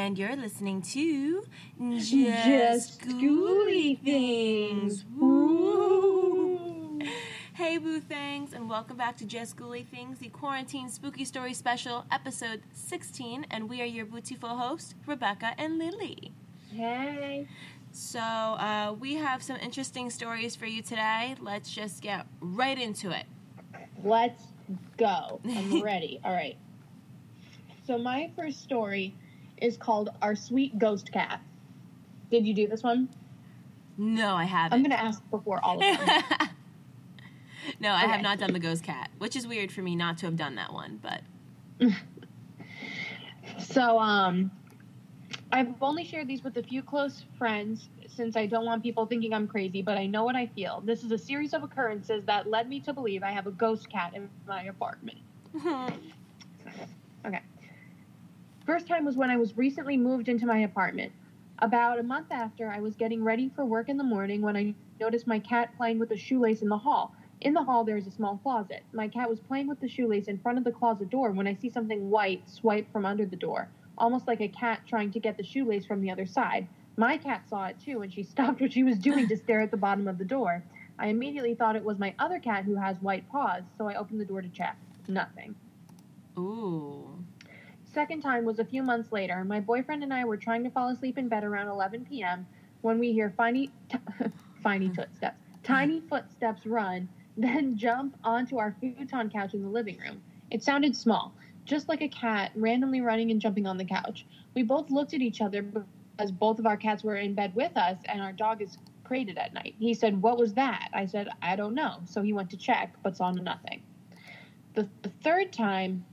And you're listening to Just, Just Things. Woo. Hey, Boo Things, and welcome back to Just Spooky Things, the Quarantine Spooky Story Special, episode 16. And we are your beautiful hosts, Rebecca and Lily. Hey. So, uh, we have some interesting stories for you today. Let's just get right into it. Let's go. I'm ready. All right. So my first story is called Our Sweet Ghost Cat. Did you do this one? No, I haven't. I'm going to ask before all of them. no, I okay. have not done the ghost cat, which is weird for me not to have done that one, but So, um I've only shared these with a few close friends since I don't want people thinking I'm crazy, but I know what I feel. This is a series of occurrences that led me to believe I have a ghost cat in my apartment. okay. First time was when I was recently moved into my apartment. About a month after, I was getting ready for work in the morning when I noticed my cat playing with a shoelace in the hall. In the hall, there is a small closet. My cat was playing with the shoelace in front of the closet door when I see something white swipe from under the door, almost like a cat trying to get the shoelace from the other side. My cat saw it too, and she stopped what she was doing to stare at the bottom of the door. I immediately thought it was my other cat who has white paws, so I opened the door to check. Nothing. Ooh. Second time was a few months later. My boyfriend and I were trying to fall asleep in bed around 11 p.m. when we hear tiny, t- tiny mm-hmm. footsteps, tiny footsteps run, then jump onto our futon couch in the living room. It sounded small, just like a cat randomly running and jumping on the couch. We both looked at each other because both of our cats were in bed with us and our dog is crated at night. He said, What was that? I said, I don't know. So he went to check, but saw nothing. The, the third time,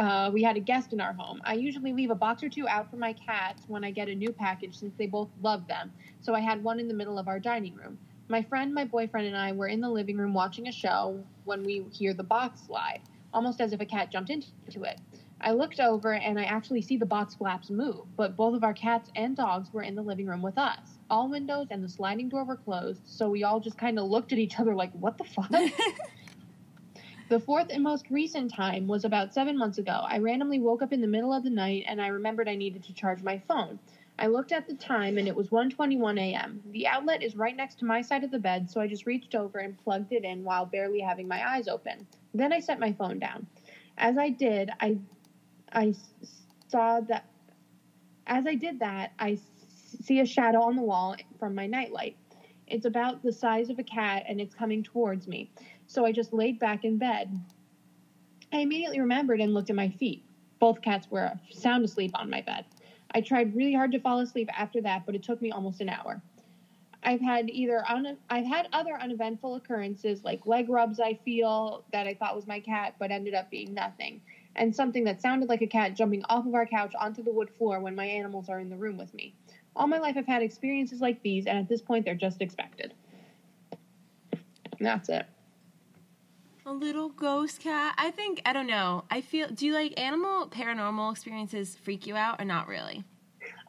uh, we had a guest in our home. I usually leave a box or two out for my cats when I get a new package since they both love them. So I had one in the middle of our dining room. My friend, my boyfriend, and I were in the living room watching a show when we hear the box slide, almost as if a cat jumped into it. I looked over and I actually see the box flaps move, but both of our cats and dogs were in the living room with us. All windows and the sliding door were closed, so we all just kind of looked at each other like, what the fuck? The fourth and most recent time was about seven months ago. I randomly woke up in the middle of the night and I remembered I needed to charge my phone. I looked at the time and it was 1:21 a.m. The outlet is right next to my side of the bed, so I just reached over and plugged it in while barely having my eyes open. Then I set my phone down. As I did, I I saw that as I did that, I see a shadow on the wall from my nightlight. It's about the size of a cat and it's coming towards me so I just laid back in bed. I immediately remembered and looked at my feet. Both cats were sound asleep on my bed. I tried really hard to fall asleep after that, but it took me almost an hour. I've had either un- I've had other uneventful occurrences like leg rubs I feel that I thought was my cat but ended up being nothing, and something that sounded like a cat jumping off of our couch onto the wood floor when my animals are in the room with me. All my life I've had experiences like these and at this point they're just expected. That's it. A little ghost cat. I think I don't know. I feel. Do you like animal paranormal experiences freak you out or not really?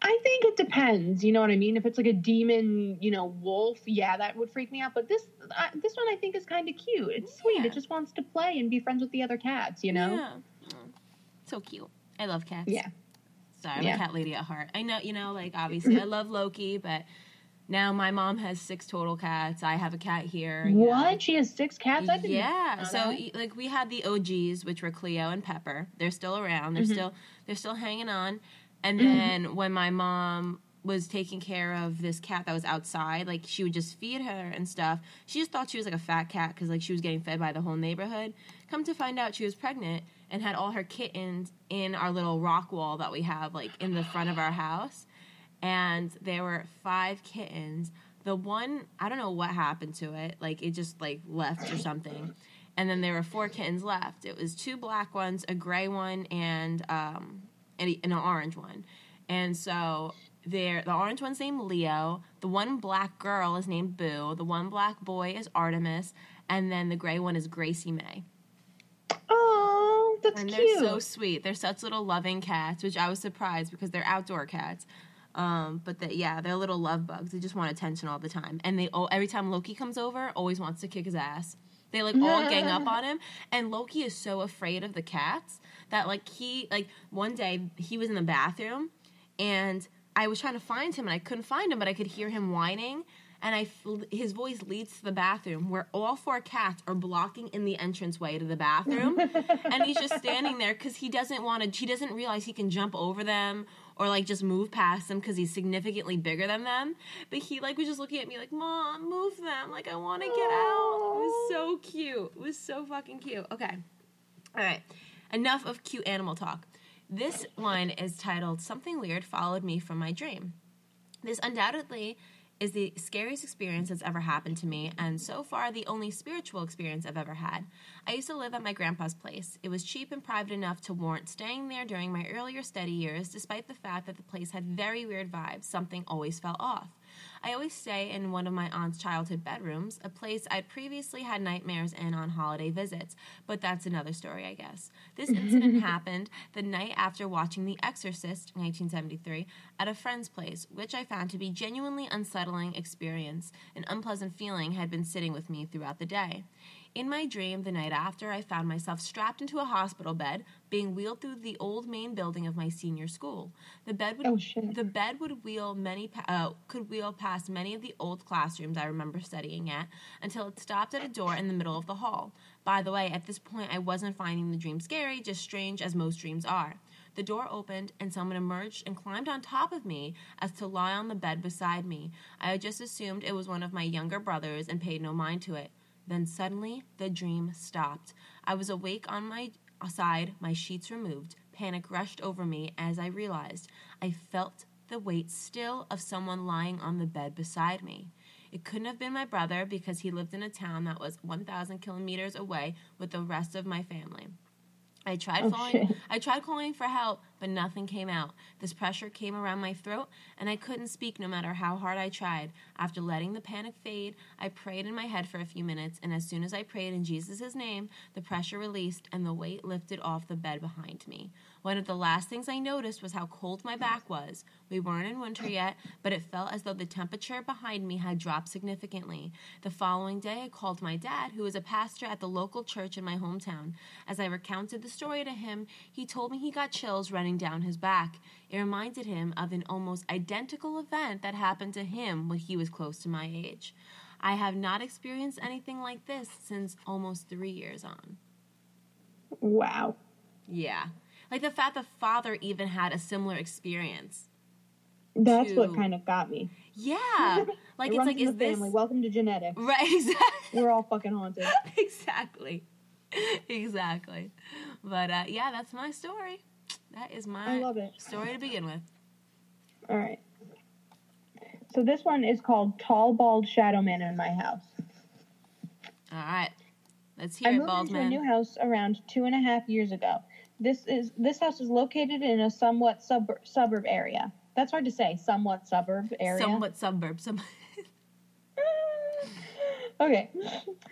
I think it depends. You know what I mean? If it's like a demon, you know, wolf, yeah, that would freak me out. But this, uh, this one, I think is kind of cute. It's sweet. It just wants to play and be friends with the other cats. You know? Yeah. Oh, so cute. I love cats. Yeah. Sorry, I'm yeah. a cat lady at heart. I know, you know, like obviously I love Loki, but now my mom has six total cats. I have a cat here. What? Know. She has six cats? I didn't yeah. So like we had the OGs, which were Cleo and Pepper. They're still around. They're mm-hmm. still they're still hanging on. And mm-hmm. then when my mom was taking care of this cat that was outside, like she would just feed her and stuff. She just thought she was like a fat cat because like she was getting fed by the whole neighborhood. Come to find out, she was pregnant and had all her kittens in our little rock wall that we have like in the front of our house and there were five kittens. The one, I don't know what happened to it. Like it just like left or something. And then there were four kittens left. It was two black ones, a gray one, and um, and, an orange one. And so there, the orange one's named Leo. The one black girl is named Boo. The one black boy is Artemis, and then the gray one is Gracie May. Oh, that's and cute. they're so sweet. They're such little loving cats, which I was surprised because they're outdoor cats. Um, but that yeah, they're little love bugs. They just want attention all the time, and they oh, every time Loki comes over, always wants to kick his ass. They like all gang up on him, and Loki is so afraid of the cats that like he like one day he was in the bathroom, and I was trying to find him and I couldn't find him, but I could hear him whining. And I, his voice leads to the bathroom where all four cats are blocking in the entranceway to the bathroom, and he's just standing there because he doesn't want to. He doesn't realize he can jump over them or like just move past them because he's significantly bigger than them. But he like was just looking at me like, "Mom, move them! Like I want to get out." It was so cute. It was so fucking cute. Okay, all right. Enough of cute animal talk. This one is titled Something Weird Followed Me from My Dream. This undoubtedly is the scariest experience that's ever happened to me, and so far the only spiritual experience I've ever had. I used to live at my grandpa's place. It was cheap and private enough to warrant staying there during my earlier study years, despite the fact that the place had very weird vibes. Something always fell off. I always stay in one of my aunt's childhood bedrooms, a place I'd previously had nightmares in on holiday visits, but that's another story, I guess. This incident happened the night after watching The Exorcist, 1973, at a friend's place, which I found to be genuinely unsettling experience. An unpleasant feeling had been sitting with me throughout the day. In my dream, the night after, I found myself strapped into a hospital bed, being wheeled through the old main building of my senior school. The bed would Oh, the bed would wheel many pa- uh, could wheel past many of the old classrooms I remember studying at until it stopped at a door in the middle of the hall. By the way, at this point, I wasn't finding the dream scary, just strange as most dreams are. The door opened and someone emerged and climbed on top of me as to lie on the bed beside me. I had just assumed it was one of my younger brothers and paid no mind to it. Then suddenly, the dream stopped. I was awake on my side, my sheets removed. Panic rushed over me as I realized I felt the weight still of someone lying on the bed beside me. It couldn't have been my brother because he lived in a town that was 1,000 kilometers away with the rest of my family. I tried Oh, calling shit. I tried calling for help, but nothing came out. This pressure came around my throat, and I couldn't speak no matter how hard I tried. After letting the panic fade, I prayed in my head for a few minutes, and as soon as I prayed in Jesus' name, the pressure released and the weight lifted off the bed behind me. One of the last things I noticed was how cold my back was. We weren't in winter yet, but it felt as though the temperature behind me had dropped significantly. The following day, I called my dad, who was a pastor at the local church in my hometown. As I recounted the story to him, he told me he got chills running down his back. It reminded him of an almost identical event that happened to him when he was close to my age. I have not experienced anything like this since almost three years on. Wow. Yeah. Like the fact the father even had a similar experience. That's what kind of got me. Yeah. Like It it's like is the this family. Welcome to genetics. Right, exactly. We're all fucking haunted. exactly. Exactly. But uh, yeah, that's my story. That is my I love it. story to begin with. All right. So this one is called Tall Bald Shadow Man in My House. All right. Let's hear I it, moved into a new house around two and a half years ago. This is this house is located in a somewhat suburb suburb area. That's hard to say. Somewhat suburb area. Somewhat suburb. Some okay.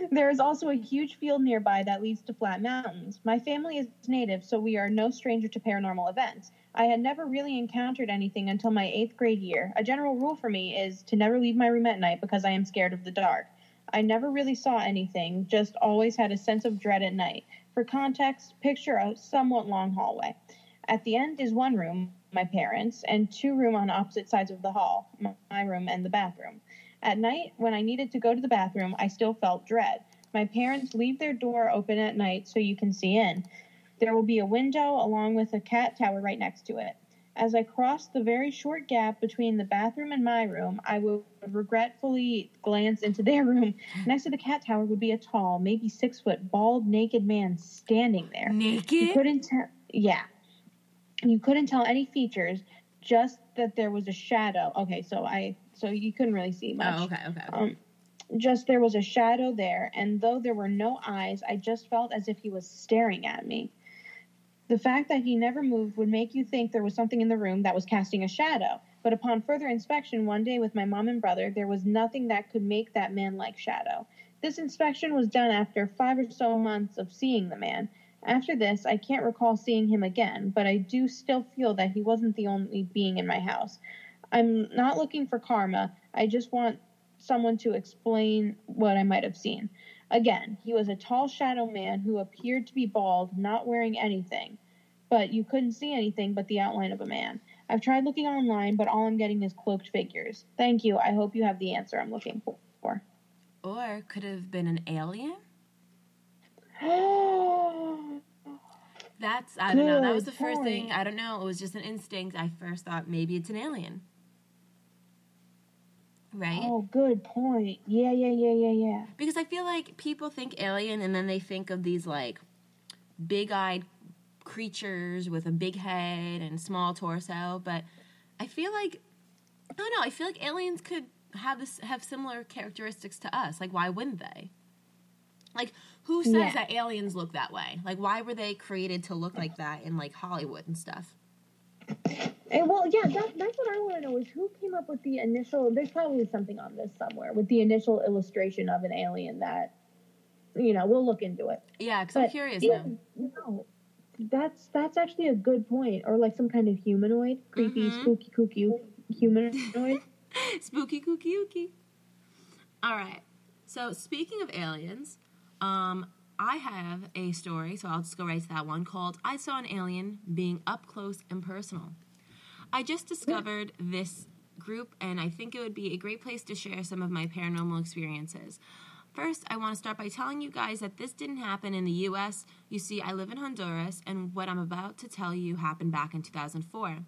There is also a huge field nearby that leads to flat mountains. My family is native, so we are no stranger to paranormal events. I had never really encountered anything until my eighth grade year. A general rule for me is to never leave my room at night because I am scared of the dark. I never really saw anything, just always had a sense of dread at night. For context, picture a somewhat long hallway. At the end is one room, my parents, and two room on opposite sides of the hall, my- room and the bathroom. At night, when I needed to go to the bathroom, I still felt dread. My parents leave their door open at night so you can see in. There will be a window along with a cat tower right next to it. As I crossed the very short gap between the bathroom and my room, I would regretfully glance into their room. Next to the cat tower would be a tall, maybe six foot, bald, naked man standing there. Naked? You couldn't tell. Yeah. You couldn't tell any features, just that there was a shadow. Okay, so I so you couldn't really see much. Oh, okay, okay. Um, just there was a shadow there, and though there were no eyes, I just felt as if he was staring at me. The fact that he never moved would make you think there was something in the room that was casting a shadow. But upon further inspection one day with my mom and brother, there was nothing that could make that man like Shadow. This inspection was done after five or so months of seeing the man. After this, I can't recall seeing him again, but I do still feel that he wasn't the only being in my house. I'm not looking for karma, I just want someone to explain what I might have seen. Again, he was a tall shadow man who appeared to be bald, not wearing anything, but you couldn't see anything but the outline of a man. I've tried looking online, but all I'm getting is cloaked figures. Thank you. I hope you have the answer I'm looking for. Or could it have been an alien? That's I don't know. That was the Good first thing. I don't know. It was just an instinct. I first thought maybe it's an alien. Right? oh, good point. Yeah, yeah, yeah, yeah, yeah. Because I feel like people think alien and then they think of these like big-eyed creatures with a big head and small torso, but I feel like I don't know. I feel like aliens could have this have similar characteristics to us. Like, why wouldn't they? Like, who says Yeah. that aliens look that way? Like, why were they created to look like that in like Hollywood and stuff? And well, yeah, that, that's what I want to know is who came up with the initial. There's probably something on this somewhere with the initial illustration of an alien that, you know, we'll look into it. Yeah, because I'm curious yeah, now. no, that's that's actually a good point, or like some kind of humanoid, creepy, Mhm. spooky, kooky humanoid. Spooky kooky ooky. All right. So speaking of aliens, um, I have a story, so I'll just go right to that one called "I Saw an Alien Being Up Close and Personal." I just discovered this group, and I think it would be a great place to share some of my paranormal experiences. First, I want to start by telling you guys that this didn't happen in the US. You see, I live in Honduras, and what I'm about to tell you happened back in 2004.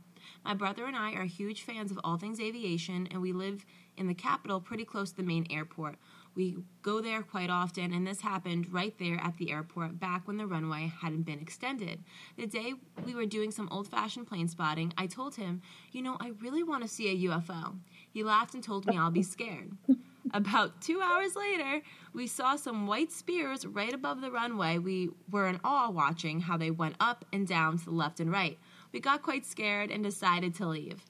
My brother and I are huge fans of all things aviation, and we live in the capital pretty close to the main airport. We go there quite often, and this happened right there at the airport back when the runway hadn't been extended. The day we were doing some old fashioned plane spotting, I told him, You know, I really want to see a UFO. He laughed and told me I'll be scared. About two hours later, we saw some white spears right above the runway. We were in awe watching how they went up and down to the left and right. We got quite scared and decided to leave.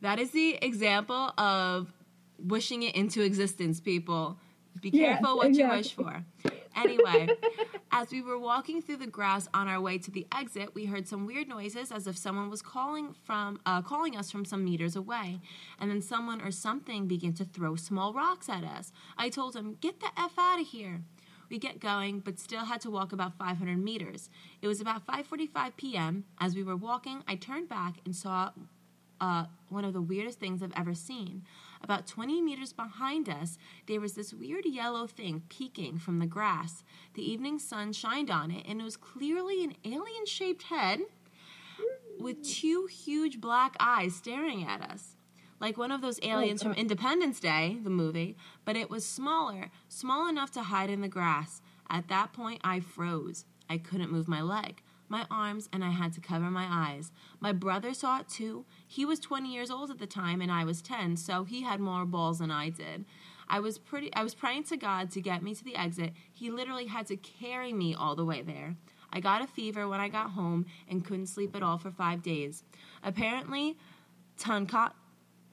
That is the example of wishing it into existence, people. Be Yeah, careful what you wish for. Anyway, as we were walking through the grass on our way to the exit, we heard some weird noises as if someone was calling from uh, calling us from some meters away. And then someone or something began to throw small rocks at us. I told him, "Get the f out of here." We get going, but still had to walk about 500 meters. It was about 5:45 p.m. As we were walking, I turned back and saw uh, one of the weirdest things I've ever seen. About 20 meters behind us, there was this weird yellow thing peeking from the grass. The evening sun shined on it, and it was clearly an alien shaped head with two huge black eyes staring at us. Like one of those aliens from Independence Day, the movie, but it was smaller, small enough to hide in the grass. At that point, I froze. I couldn't move my leg, my arms, and I had to cover my eyes. My brother saw it too. He was 20 years old at the time and I was 10, so he had more balls than I did. I was pretty I was praying to God to get me to the exit. He literally had to carry me all the way there. I got a fever when I got home and couldn't sleep at all for 5 days. Apparently, Tonka-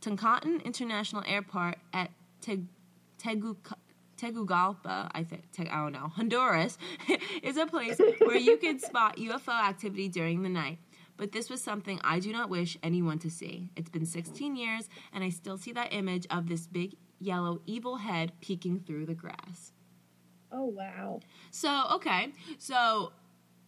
Toncontin International Airport at Teg- Teguc- Tegucigalpa, I think, Te- I don't know, Honduras, is a place where you can spot UFO activity during the night. But this was something I do not wish anyone to see. It's been 16 years, and I still see that image of this big yellow evil head peeking through the grass. Oh wow. So, okay. So,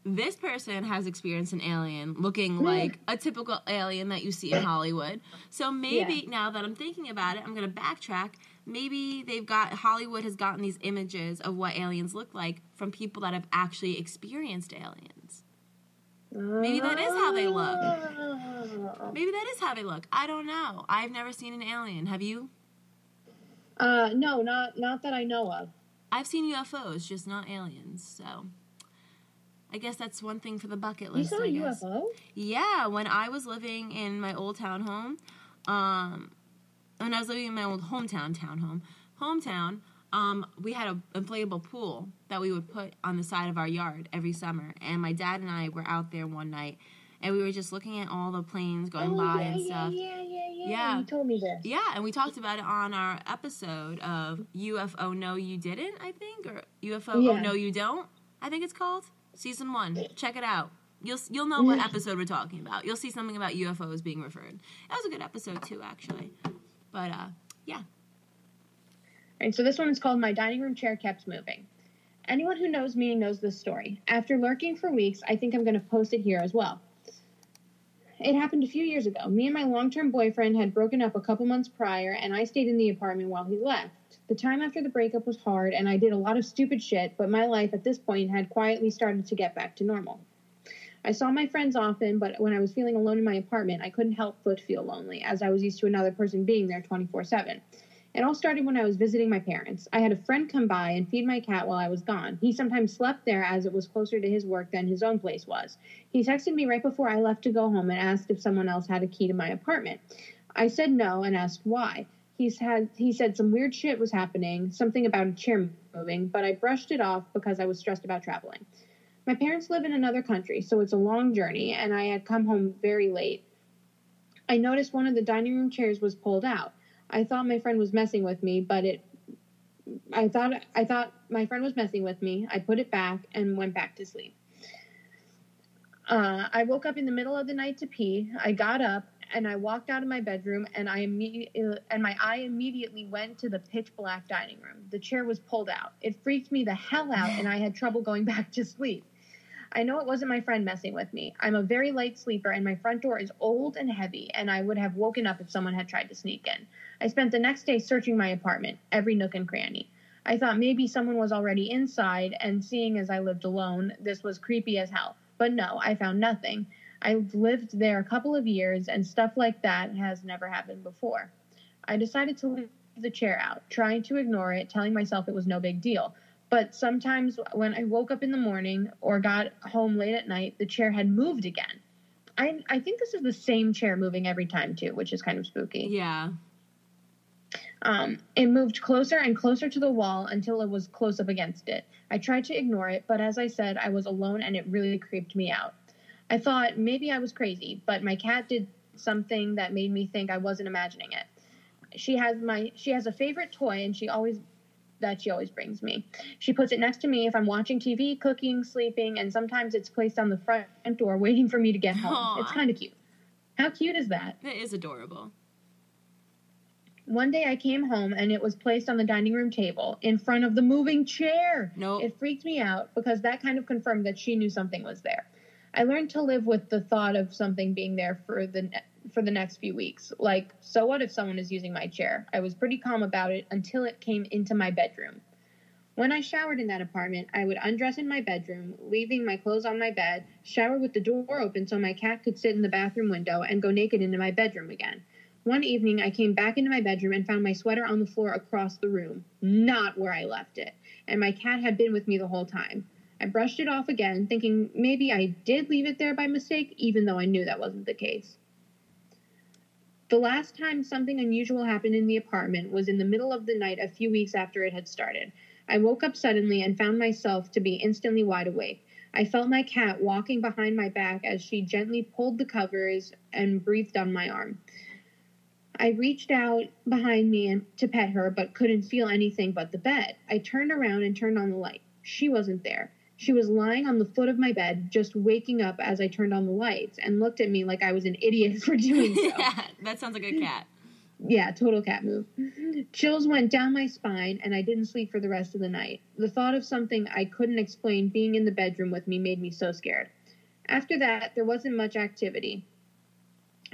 this person has experienced an alien looking hmm. like a typical alien that you see in Hollywood. So, maybe now that I'm thinking about it, I'm going to backtrack. Maybe they've got, Hollywood has gotten these images of what aliens look like from people that have actually experienced aliens. Maybe that is how they look. look. Maybe that is how they look. I don't know. I've never seen an alien. Have you? Uh, no, not not that I know of. I've seen UFOs, just not aliens. So, I guess that's one thing for the bucket list. You saw a. UFO? Yeah, when I was living in my old townhome, um, when I was living in my old hometown townhome, hometown, um, we had an inflatable pool that we would put on the side of our yard every summer. And my dad and I were out there one night, and we were just looking at all the planes going oh, by yeah, and stuff. Yeah, yeah, yeah, Yeah. You told me this. Yeah, and we talked about it on our episode of UFO No You Didn't, I think, or UFO Oh No You Don't. I think it's called season one. Check it out. You'll you'll know what episode we're talking about. You'll see something about UFOs being referred. That was a good episode too, actually. But uh, yeah, Right, so this one is called My Dining Room Chair Kept Moving. Anyone who knows me knows this story. After lurking for weeks, I think I'm going to post it here as well. It happened a few years ago. Me and my long term boyfriend had broken up a couple months prior, and I stayed in the apartment while he left. The time after the breakup was hard, and I did a lot of stupid shit, but my life at this point had quietly started to get back to normal. I saw my friends often, but when I was feeling alone in my apartment, I couldn't help but feel lonely, as I was used to another person being there 24 7. It all started when I was visiting my parents. I had a friend come by and feed my cat while I was gone. He sometimes slept there as it was closer to his work than his own place was. He texted me right before I left to go home and asked if someone else had a key to my apartment. I said no and asked why. He's had he said some weird shit was happening, something about a chair moving, but I brushed it off because I was stressed about traveling. My parents live in another country, so it's a long journey, and I had come home very late. I noticed one of the dining room chairs was pulled out. I thought my friend was messing with me, but it I thought I thought my friend was messing with me. I put it back and went back to sleep. Uh, I woke up in the middle of the night to pee. I got up and I walked out of my bedroom and I immediately and my eye immediately went to the pitch black dining room. The chair was pulled out. It freaked me the hell out and I had trouble going back to sleep. I know it wasn't my friend messing with me. I'm a very light sleeper and my front door is old and heavy and I would have woken up if someone had tried to sneak in. I spent the next day searching my apartment, every nook and cranny. I thought maybe someone was already inside and seeing as I lived alone, this was creepy as hell. But no, I found nothing. I've lived there a couple of years, and stuff like that has never happened before. I decided to leave the chair out, trying to ignore it, telling myself it was no big deal. But sometimes when I woke up in the morning or got home late at night, the chair had moved again. I, I think this is the same chair moving every time, too, which is kind of spooky. Yeah. Um, it moved closer and closer to the wall until it was close up against it. I tried to ignore it, but as I said, I was alone and it really creeped me out. I thought maybe I was crazy, but my cat did something that made me think I wasn't imagining it. She has my she has a favorite toy and she always that she always brings me. She puts it next to me if I'm watching TV, cooking, sleeping, and sometimes it's placed on the front door waiting for me to get home. Aww. It's kind of cute. How cute is that? That is adorable. One day I came home and it was placed on the dining room table in front of the moving chair. Nope. It freaked me out because that kind of confirmed that she knew something was there. I learned to live with the thought of something being there for the for the next few weeks. Like, so what if someone is using my chair? I was pretty calm about it until it came into my bedroom. When I showered in that apartment, I would undress in my bedroom, leaving my clothes on my bed, shower with the door open so my cat could sit in the bathroom window, and go naked into my bedroom again. One evening, I came back into my bedroom and found my sweater on the floor across the room, not where I left it, and my cat had been with me the whole time. I brushed it off again, thinking maybe I did leave it there by mistake, even though I knew that wasn't the case. The last time something unusual happened in the apartment was in the middle of the night a few weeks after it had started. I woke up suddenly and found myself to be instantly wide awake. I felt my cat walking behind my back as she gently pulled the covers and breathed on my arm. I reached out behind me to pet her, but couldn't feel anything but the bed. I turned around and turned on the light. She wasn't there. She was lying on the foot of my bed, just waking up as I turned on the lights, and looked at me like I was an idiot for doing so. yeah, that sounds like a cat. Yeah, total cat move. Chills went down my spine, and I didn't sleep for the rest of the night. The thought of something I couldn't explain being in the bedroom with me made me so scared. After that, there wasn't much activity.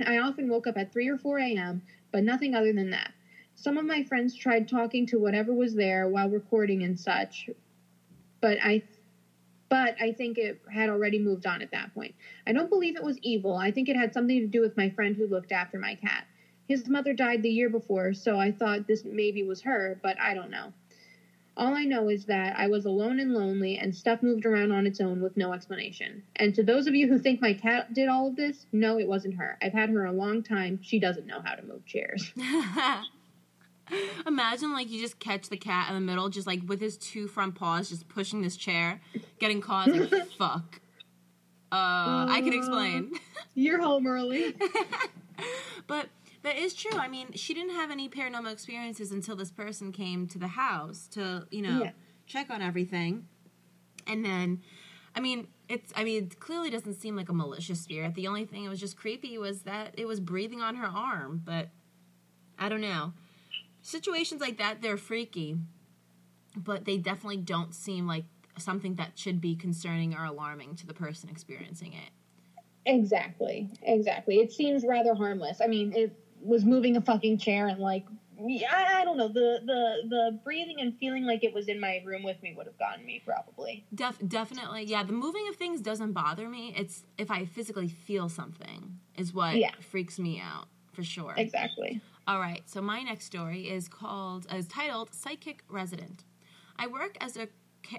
I often woke up at 3 or 4 a.m., but nothing other than that. Some of my friends tried talking to whatever was there while recording and such, but I but I think it had already moved on at that point. I don't believe it was evil. I think it had something to do with my friend who looked after my cat. His mother died the year before, so I thought this maybe was her, but I don't know. All I know is that I was alone and lonely, and stuff moved around on its own with no explanation. And to those of you who think my cat did all of this, no, it wasn't her. I've had her a long time. She doesn't know how to move chairs. Imagine like you just catch the cat in the middle, just like with his two front paws, just pushing this chair, getting caught. Like fuck. Uh, I can explain. You're home early. but that is true. I mean, she didn't have any paranormal experiences until this person came to the house to, you know, Yeah. check on everything. And then, I mean, it's, I mean, it clearly doesn't seem like a malicious spirit. The only thing that was just creepy was that it was breathing on her arm. But I don't know. Situations like that, they're freaky. But they definitely don't seem like something that should be concerning or alarming to the person experiencing it. Exactly. Exactly. It seems rather harmless. I mean, it was moving a fucking chair and like I, I don't know the the the breathing and feeling like it was in my room with me would have gotten me probably. Def- definitely, yeah. The moving of things doesn't bother me. It's if I physically feel something is what Yeah. freaks me out for sure. Exactly. All right, so my next story is called is titled Psychic Resident. I work as a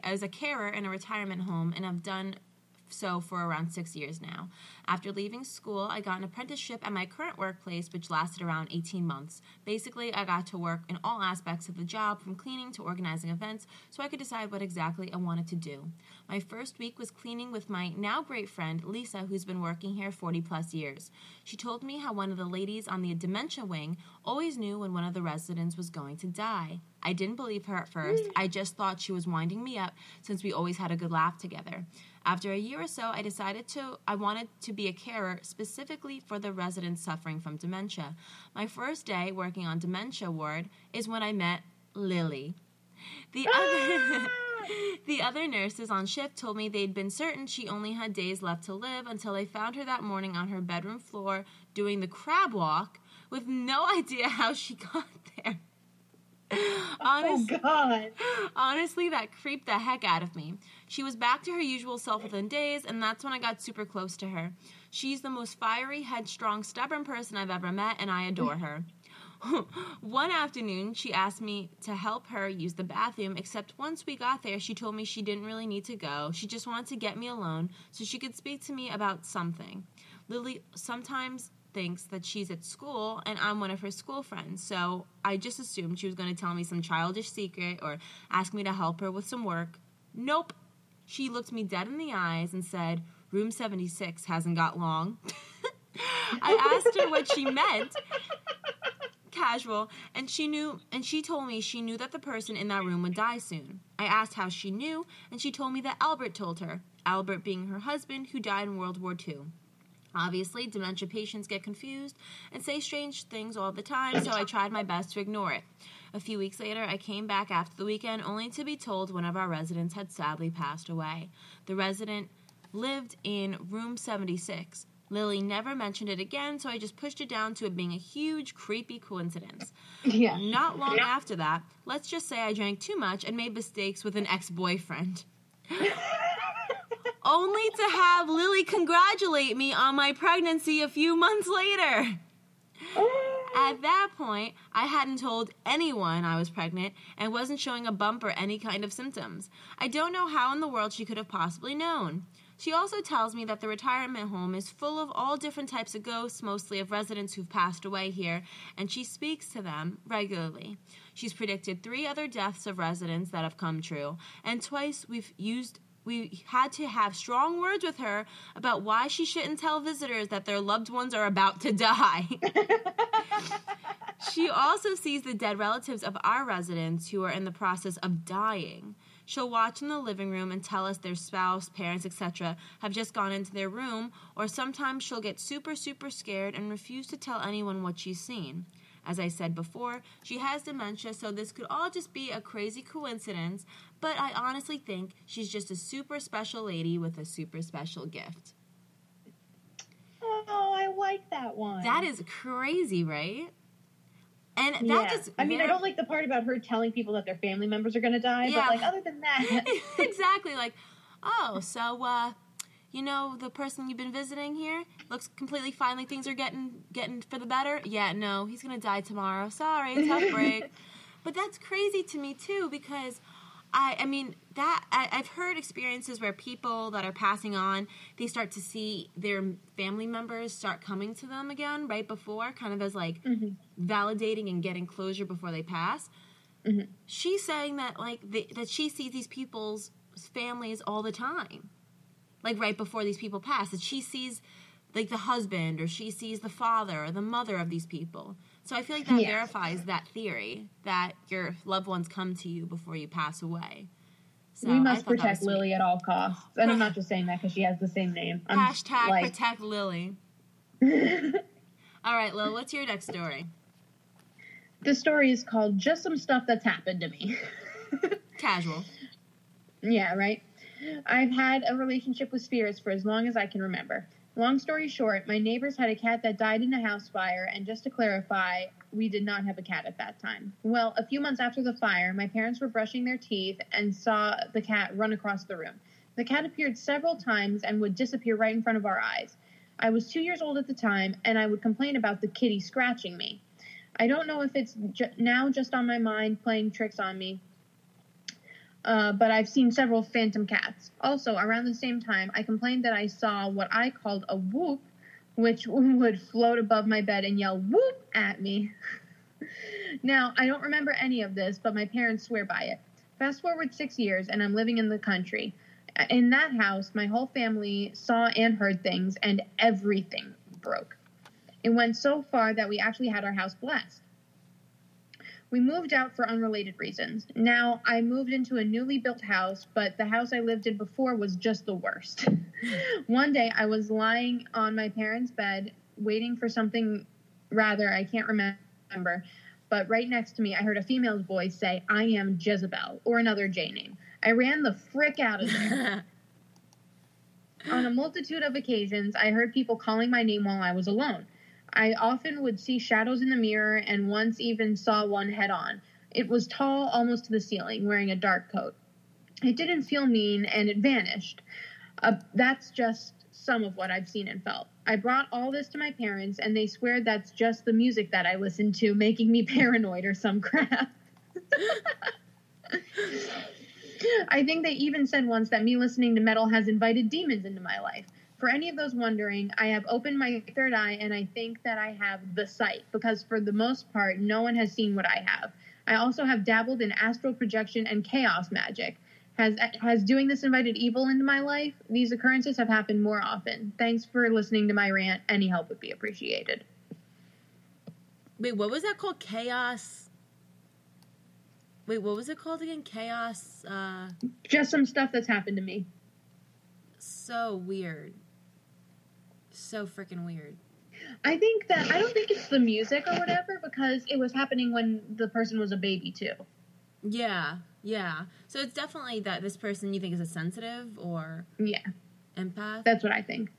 as a carer in a retirement home and I've done so for around 6 years now. After leaving school, I got an apprenticeship at my current workplace which lasted around 18 months. Basically, I got to work in all aspects of the job from cleaning to organizing events so I could decide what exactly I wanted to do. My first week was cleaning with my now great friend Lisa who's been working here 40 plus years. She told me how one of the ladies on the dementia wing always knew when one of the residents was going to die. I didn't believe her at first. Mm. I just thought she was winding me up since we always had a good laugh together. After a year or so, I decided to I wanted to be a carer specifically for the residents suffering from dementia. My first day working on dementia ward is when I met Lily. The ah! other The other nurses on shift told me they'd been certain she only had days left to live until they found her that morning on her bedroom floor doing the crab walk with no idea how she got there. Oh Honest, Oh God. honestly, that creeped the heck out of me. She was back to her usual self within days, and that's when I got super close to her. She's the most fiery, headstrong, stubborn person I've ever met, and I adore her. One afternoon, she asked me to help her use the bathroom, except once we got there, she told me she didn't really need to go. She just wanted to get me alone so she could speak to me about something. Lily sometimes thinks that she's at school and I'm one of her school friends, so I just assumed she was going to tell me some childish secret or ask me to help her with some work. Nope. She looked me dead in the eyes and said, Room 76 hasn't got long. I asked her what she meant. Casual. And she knew and she told me she knew that the person in that room would die soon. I asked how she knew and she told me that albert told her albert being her husband who died in world war ii obviously dementia patients get confused and say strange things all the time so i tried my best to ignore it a few weeks later i came back after the weekend only to be told one of our residents had sadly passed away the resident lived in room 76 Lily never mentioned it again, so I just pushed it down to it being a huge, creepy coincidence. Yeah. Not long after that, let's just say I drank too much and made mistakes with an ex boyfriend. Only to have Lily congratulate me on my pregnancy a few months later. Oh. At that point, I hadn't told anyone I was pregnant and wasn't showing a bump or any kind of symptoms. I don't know how in the world she could have possibly known. She also tells me that the retirement home is full of all different types of ghosts, mostly of residents who've passed away here, and she speaks to them regularly. She's predicted three other deaths of residents that have come true, and twice we've used we had to have strong words with her about why she shouldn't tell visitors that their loved ones are about to die. she also sees the dead relatives of our residents who are in the process of dying. She'll watch in the living room and tell us their spouse, parents, etc. have just gone into their room, or sometimes she'll get super, super scared and refuse to tell anyone what she's seen. As I said before, she has dementia, so this could all just be a crazy coincidence, but I honestly think she's just a super special lady with a super special gift. Oh, I like that one. That is crazy, right? And that yeah. just I mean, I don't like the part about her telling people that their family members are going to die, Yeah. but like other than that, exactly like oh so uh you know the person you've been visiting here? Looks completely fine like things are getting getting for the better? Yeah no he's gonna die tomorrow. Sorry tough break. But that's crazy to me too because I, I mean that I, I've heard experiences where people that are passing on they start to see their family members start coming to them again right before kind of as like Mhm. validating and getting closure before they pass. Mhm. she's saying that like the, that she sees these people's families all the time like right before these people pass that she sees like the husband or she sees the father or the mother of these people so i feel like that Yeah. verifies that theory that your loved ones come to you before you pass away so we must thought that was protect. Lily at all costs. And I'm not just saying that because she has the same name. I'm hashtag like, protect lily all right lil what's your next story the story is called "Just Some Stuff That's Happened to Me." casual Yeah, right. I've had a relationship with spirits for as long as I can remember. Long story short, my neighbors had a cat that died in a house fire, and just to clarify, we did not have a cat at that time. Well, a few months after the fire, my parents were brushing their teeth and saw the cat run across the room. The cat appeared several times and would disappear right in front of our eyes. I was two years old at the time, and I would complain about the kitty scratching me. I don't know if it's now just on my mind playing tricks on me, uh, but I've seen several phantom cats. Also, around the same time, I complained that I saw what I called a whoop, which would float above my bed and yell whoop at me. now, I don't remember any of this, but my parents swear by it. Fast forward six years, and I'm living in the country. In that house, my whole family saw and heard things, and everything broke. It went so far that we actually had our house blessed. We moved out for unrelated reasons. Now, I moved into a newly built house, but the house I lived in before was just the worst. One day, I was lying on my parents' bed, waiting for something rather, I can't remember, but right next to me, I heard a female's voice say, I am Jezebel, or another J name. I ran the frick out of there. On a multitude of occasions, I heard people calling my name while I was alone. I often would see shadows in the mirror and once even saw one head on. It was tall almost to the ceiling, wearing a dark coat. It didn't feel mean and it vanished. Uh, that's just some of what I've seen and felt. I brought all this to my parents and they swear that's just the music that I listen to making me paranoid or some crap. I think they even said once that me listening to metal has invited demons into my life. For any of those wondering, I have opened my third eye and I think that I have the sight because for the most part, no one has seen what I have. I also have dabbled in astral projection and chaos magic. Has has doing this invited evil into my life? These occurrences have happened more often. Thanks for listening to my rant. Any help would be appreciated. Wait, what was that called? Chaos. Wait, what was it called again? Chaos. Uh, Just some stuff that's happened to me. so weird. So freaking weird. I think that I don't think it's the music or whatever because it was happening when the person was a baby too. Yeah, yeah. So it's definitely that this person you think is a sensitive or Yeah, empath. that's what I think.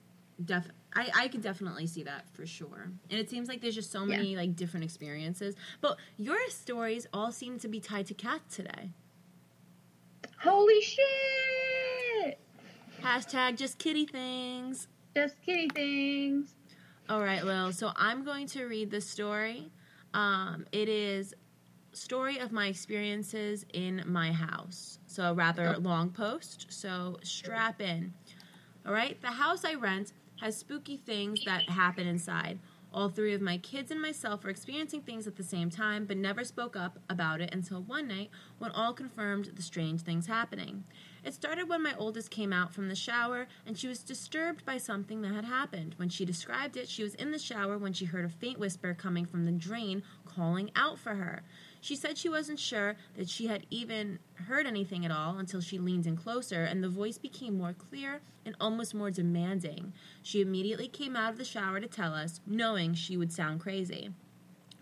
Def- I, I could definitely see that for sure. And it seems like there's just so Yeah. many like different experiences. But your stories all seem to be tied to cats today. Holy shit! Hashtag just kitty things. Just kitty things. All right, Lil. So I'm going to read the story. Um, it is story of my experiences in my house. So a rather long post. So strap in. All right. The house I rent has spooky things that happen inside. All three of my kids and myself were experiencing things at the same time, but never spoke up about it until one night when all confirmed the strange things happening. It started when my oldest came out from the shower and she was disturbed by something that had happened. When she described it, she was in the shower when she heard a faint whisper coming from the drain calling out for her. She said she wasn't sure that she had even heard anything at all until she leaned in closer and the voice became more clear and almost more demanding. She immediately came out of the shower to tell us, knowing she would sound crazy.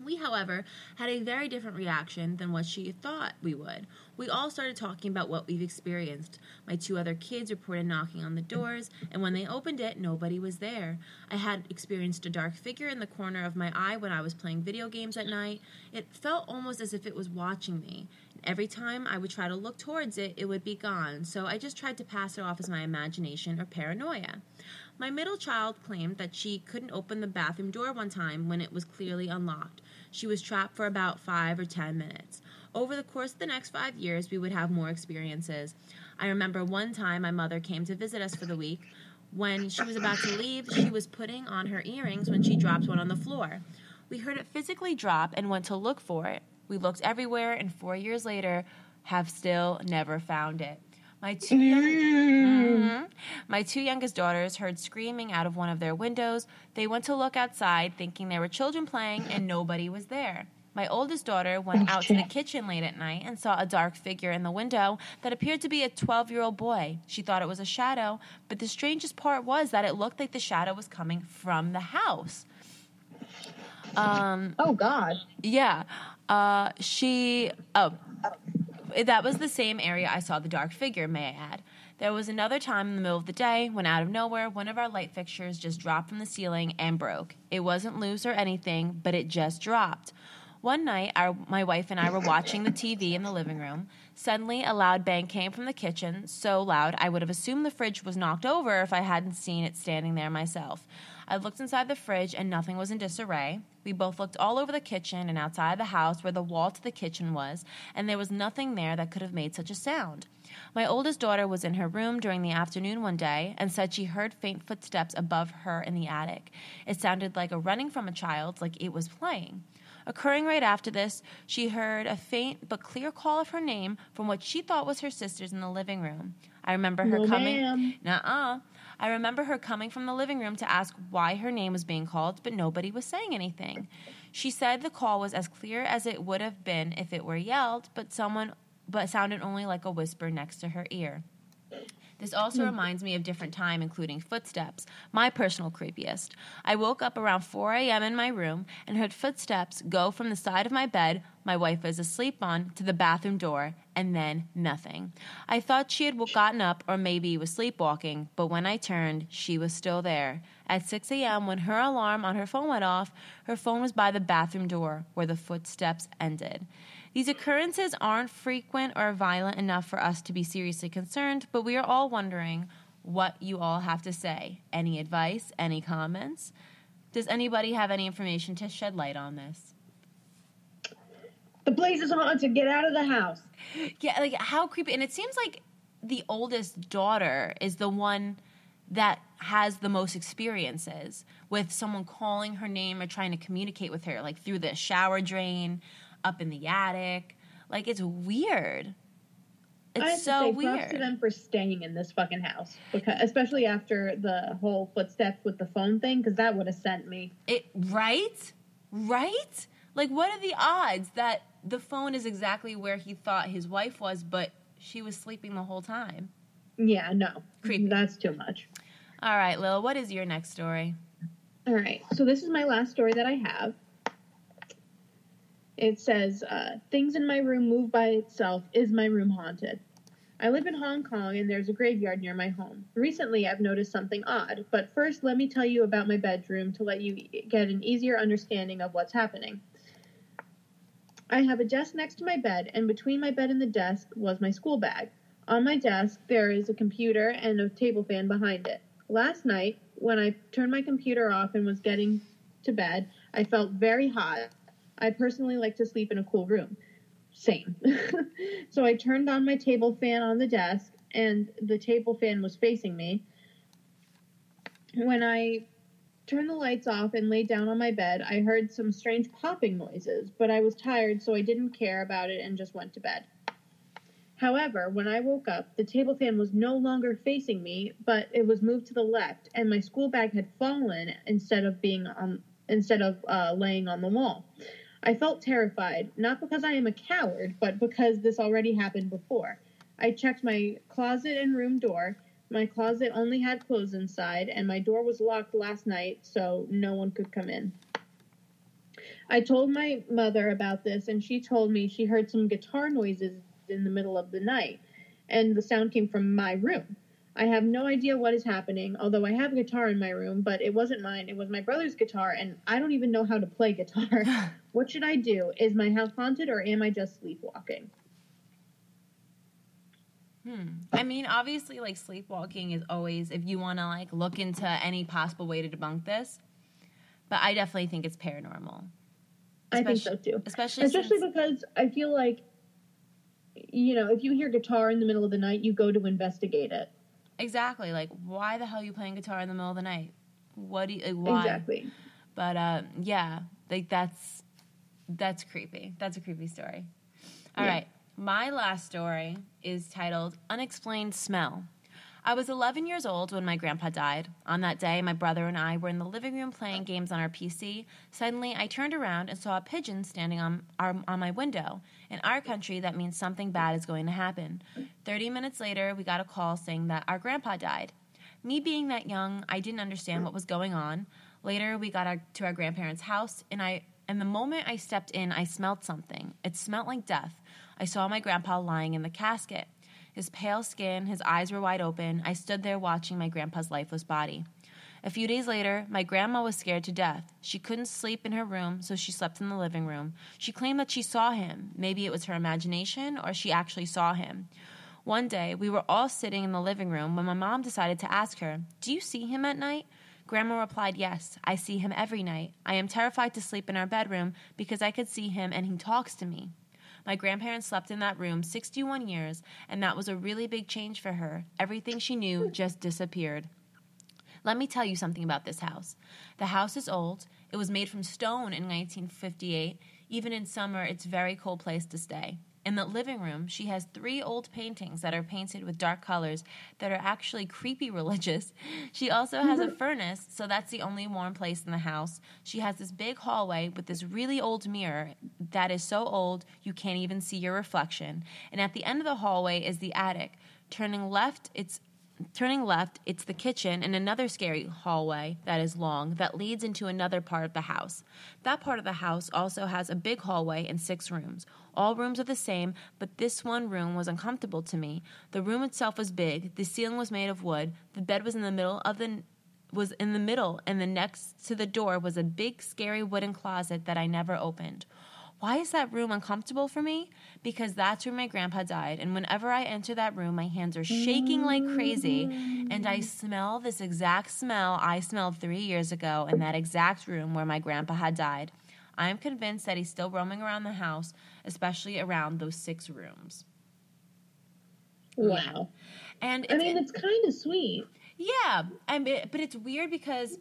We, however, had a very different reaction than what she thought we would. We all started talking about what we've experienced. My two other kids reported knocking on the doors, and when they opened it, nobody was there. I had experienced a dark figure in the corner of my eye when I was playing video games at night. It felt almost as if it was watching me. Every time I would try to look towards it, it would be gone, so I just tried to pass it off as my imagination or paranoia. My middle child claimed that she couldn't open the bathroom door one time when it was clearly unlocked. She was trapped for about five or ten minutes. Over the course of the next five years, we would have more experiences. I remember one time my mother came to visit us for the week. When she was about to leave, she was putting on her earrings when she dropped one on the floor. We heard it physically drop and went to look for it. We looked everywhere, and four years later, have still never found it. My two young- Mhm. My two youngest daughters heard screaming out of one of their windows. They went to look outside, thinking there were children playing, and nobody was there. My oldest daughter went out to the kitchen late at night and saw a dark figure in the window that appeared to be a 12 year old boy. She thought it was a shadow, but the strangest part was that it looked like the shadow was coming from the house. Um, Oh God. yeah. Uh, she. Oh. that was the same area I saw the dark figure, may I add. There was another time in the middle of the day when, out of nowhere, one of our light fixtures just dropped from the ceiling and broke. It wasn't loose or anything, but it just dropped. One night, our, my wife and I were watching the TV in the living room. Suddenly, a loud bang came from the kitchen, so loud I would have assumed the fridge was knocked over if I hadn't seen it standing there myself. I looked inside the fridge and nothing was in disarray. We both looked all over the kitchen and outside the house where the wall to the kitchen was, and there was nothing there that could have made such a sound. My oldest daughter was in her room during the afternoon one day and said she heard faint footsteps above her in the attic. It sounded like a running from a child, like it was playing. Occurring right after this, she heard a faint but clear call of her name from what she thought was her sisters in the living room. I remember her No, coming. ma'am. Nuh-uh. I remember her coming from the living room to ask why her name was being called, but nobody was saying anything. She said the call was as clear as it would have been if it were yelled, but someone but sounded only like a whisper next to her ear. This also hmm. reminds me of different time, including footsteps, my personal creepiest. I woke up around 4 a.m. in my room and heard footsteps go from the side of my bed my wife was asleep on to the bathroom door, and then nothing. I thought she had gotten up or maybe was sleepwalking, but when I turned, she was still there. At 6 a.m., when her alarm on her phone went off, her phone was by the bathroom door where the footsteps ended. These occurrences aren't frequent or violent enough for us to be seriously concerned, but we are all wondering what you all have to say. Any advice? Any comments? Does anybody have any information to shed light on this? The place is haunted. Get out of the house. Yeah, like how creepy. And it seems like the oldest daughter is the one that has the most experiences with someone calling her name or trying to communicate with her, like through the shower drain, up in the attic. Like it's weird. I have It's to so say, props to them for staying in this fucking house, because especially after the whole footsteps with the phone thing, because that would have sent me. It right? Right? Like what are the odds that the phone is exactly where he thought his wife was, but she was sleeping the whole time? Yeah, no, Creepy. That's too much. All right, Lil, what is your next story? All right, so this is my last story that I have. It says, uh, Things in my room move by itself. Is my room haunted? I live in Hong Kong and there's a graveyard near my home. Recently, I've noticed something odd, but first, let me tell you about my bedroom to let you get an easier understanding of what's happening. I have a desk next to my bed, and between my bed and the desk was my school bag. On my desk, there is a computer and a table fan behind it. Last night, when I turned my computer off and was getting to bed, I felt very hot. I personally like to sleep in a cool room. Same. so I turned on my table fan on the desk, and the table fan was facing me. When I turned the lights off and laid down on my bed, I heard some strange popping noises, but I was tired, so I didn't care about it and just went to bed. However, when I woke up, the table fan was no longer facing me, but it was moved to the left, and my school bag had fallen instead of being on instead of uh, laying on the wall. I felt terrified, not because I am a coward, but because this already happened before. I checked my closet and room door. My closet only had clothes inside, and my door was locked last night, so no one could come in. I told my mother about this, and she told me she heard some guitar noises in the middle of the night, and the sound came from my room. I have no idea what is happening, although I have a guitar in my room, but it wasn't mine. It was my brother's guitar, and I don't even know how to play guitar. what should I do? Is my house haunted, or am I just sleepwalking? Hmm. I mean, obviously, like sleepwalking is always if you want to like look into any possible way to debunk this. But I definitely think it's paranormal, I think Especially- so too. especially Especially since, because I feel like, you know, if you hear guitar in the middle of the night, you go to investigate it. exactly like why the hell are you playing guitar in the middle of the night? What do you like, why? Exactly. But uh, yeah, like that's that's creepy. That's a creepy story. All right, Yeah. my last story is titled "Unexplained Smell." I was 11 years old when my grandpa died. On that day, my brother and I were in the living room playing games on our PC. Suddenly, I turned around and saw a pigeon standing on, our, on my window. In our country, that means something bad is going to happen. 30 minutes later, we got a call saying that our grandpa died. Me being that young, I didn't understand what was going on. Later, we got our, to our grandparents' house, and I and the moment I stepped in, I smelled something. It smelled like death. I saw my grandpa lying in the casket. His pale skin, his eyes were wide open. I stood there watching my grandpa's lifeless body. A few days later, my grandma was scared to death. She couldn't sleep in her room, so she slept in the living room. She claimed that she saw him. Maybe it was her imagination, or she actually saw him. One day, we were all sitting in the living room when my mom decided to ask her, Do you see him at night? Grandma replied, Yes, I see him every night. I am terrified to sleep in our bedroom because I could see him and he talks to me. My grandparents slept in that room 61 years, and that was a really big change for her. Everything she knew just disappeared. Let me tell you something about this house. The house is old. It was made from stone in 1958. Even in summer, it's a very cold place to stay. In the living room, she has three old paintings that are painted with dark colors that are actually creepy religious. She also has a mm-hmm. furnace, so that's the only warm place in the house. She has this big hallway with this really old mirror that is so old you can't even see your reflection. And at the end of the hallway is the attic. Turning left, it's Turning left, it's the kitchen and another scary hallway that is long that leads into another part of the house. That part of the house also has a big hallway and six rooms. All rooms are the same, but this one room was uncomfortable to me. The room itself was big, the ceiling was made of wood, the bed was in the middle of the was in the middle and the next to the door was a big scary wooden closet that I never opened. Why is that room uncomfortable for me? Because that's where my grandpa died. And whenever I enter that room, my hands are shaking like crazy. And I smell this exact smell I smelled three years ago in that exact room where my grandpa had died. I am convinced that he's still roaming around the house, especially around those six rooms. Wow. And I mean, it's kind of sweet. yeah, and it, but it's weird because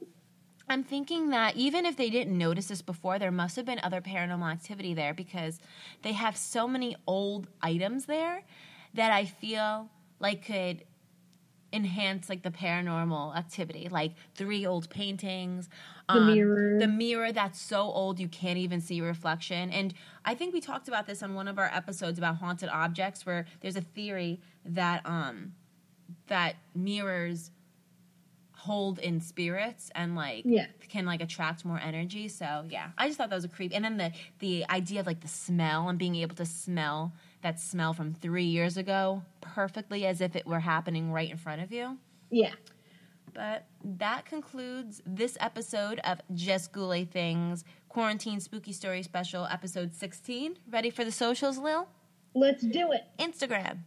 I'm thinking that even if they didn't notice this before, there must have been other paranormal activity there because they have so many old items there that I feel like could enhance like the paranormal activity like three old paintings The mirror. the mirror that's so old you can't even see your reflection and i think we talked about this on one of our episodes about haunted objects where there's a theory that um that mirrors hold in spirits and like Yeah. can like attract more energy so yeah i just thought that was a creep and then the the idea of like the smell and being able to smell that smell from three years ago perfectly as if it were happening right in front of you Yeah. but that concludes this episode of Just Ghouly Things Quarantine Spooky Story Special, episode 16. Ready for the socials, Lil? Let's do it. Instagram.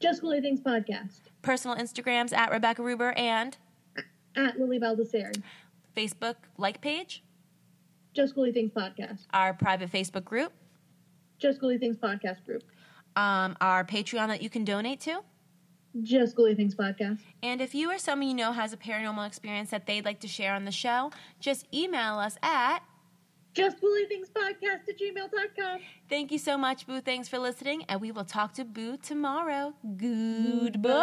Just Ghouly Things podcast Personal Instagrams at Rebecca Ruber and at Lily Baldessari. Facebook like page. Just Ghouly Things podcast. Our private Facebook group. Just Ghouly Things podcast group. Um, our Patreon that you can donate to. Just Ghouly Things podcast. And if you or someone you know has a paranormal experience that they'd like to share on the show, just email us at. Just Ghouly Things podcast at gmail.com. Thank you so much, Boo. Thanks for listening, and we will talk to Boo tomorrow. Goodbye.